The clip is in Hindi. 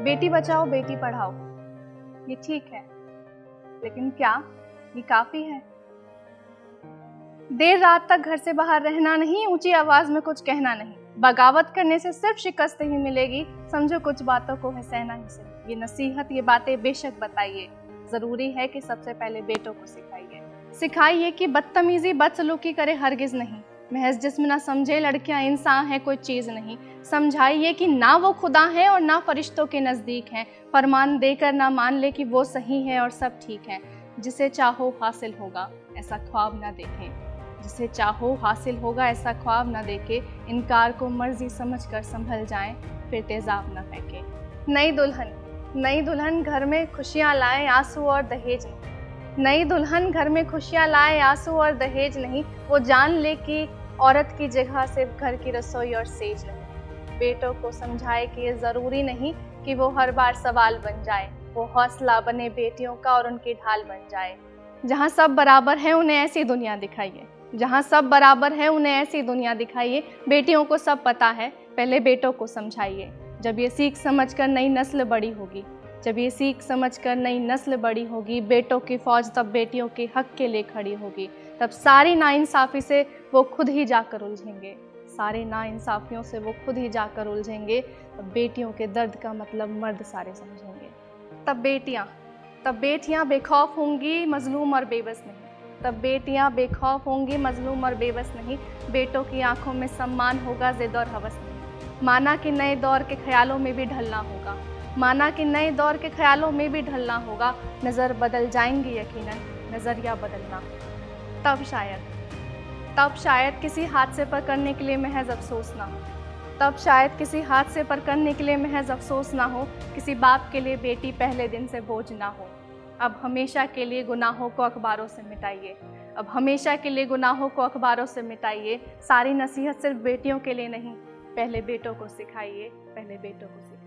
बेटी बचाओ, बेटी पढ़ाओ। ये ठीक है। लेकिन क्या? ये काफ़ी है। देर रात तक घर से बाहर रहना नहीं, ऊँची आवाज़ में कुछ कहना नहीं। बगावत करने से सिर्फ़ शिकस्त ही मिलेगी। समझो कुछ बातों को है सहना ही सही। ये नसीहत, ये बातें बेशक बताइए। ज़रूरी है कि सबसे पहले बेटों को सिखाइए। सिखाइए कि बदतमीजी, बदसलूकी करे हरगिज नहीं। महज जिसम ना समझे लड़कियाँ इंसान हैं, कोई चीज़ नहीं। समझाइए कि ना वो खुदा हैं और ना फरिश्तों के नज़दीक हैं। फरमान देकर ना मान ले कि वो सही है और सब ठीक है। जिसे चाहो हासिल होगा, ऐसा ख्वाब ना देखें। जिसे चाहो हासिल होगा, ऐसा ख्वाब ना देखे। इनकार को मर्ज़ी समझ कर संभल जाएँ, फिर तेजाब ना फेंके। नई दुल्हन नई दुल्हन घर में खुशियाँ लाए, आँसू और दहेज नहीं। नई दुल्हन घर में खुशियाँ लाए, आँसू और दहेज नहीं। वो जान ले कि औरत की जगह सिर्फ़ घर की रसोई और सेज नहीं बेटों को समझाए कि ये ज़रूरी नहीं कि वो हर बार सवाल बन जाए, वो हौसला बने बेटियों का और उनकी ढाल बन जाए। जहाँ सब बराबर हैं, उन्हें ऐसी दुनिया दिखाइए। जहाँ सब बराबर है, उन्हें ऐसी दुनिया दिखाइए। बेटियों को सब पता है, पहले बेटों को समझाइए। जब ये सीख समझ कर नई नस्ल बड़ी होगी जब ये सीख समझ कर नई नस्ल बड़ी होगी, बेटों की फौज तब बेटियों के हक के लिए खड़ी होगी। तब सारी नाइंसाफ़ी से वो खुद ही जाकर उलझेंगे। सारे नाइंसाफ़ियों से वो खुद ही जाकर उलझेंगे। तब बेटियों के दर्द का मतलब मर्द सारे समझेंगे। तब बेटियाँ तब बेटियाँ बेखौफ होंगी, मजलूम और बेबस नहीं। तब बेटियाँ बेखौफ होंगी, मजलूम और बेबस नहीं। बेटों की आँखों में सम्मान होगा, जिद और हवस नहीं। माना कि नए दौर के ख्यालों में भी ढलना होगा। माना कि नए दौर के ख्यालों में भी ढलना होगा। नज़र बदल जाएँगी यकीनन। नज़रिया बदलना। तब शायद। तब शायद किसी हादसे पर करने के लिए महज अफसोस ना हो। तब शायद किसी हादसे पर करने के लिए महज अफसोस ना हो। किसी बाप के लिए बेटी पहले दिन से बोझ ना हो। अब हमेशा के लिए गुनाहों को अखबारों से मिटाइए। अब हमेशा के लिए गुनाहों को अखबारों से मिटाइए। सारी नसीहत सिर्फ़ बेटियों के लिए नहीं, पहले बेटों को सिखाइए, पहले बेटों को सिखाइए।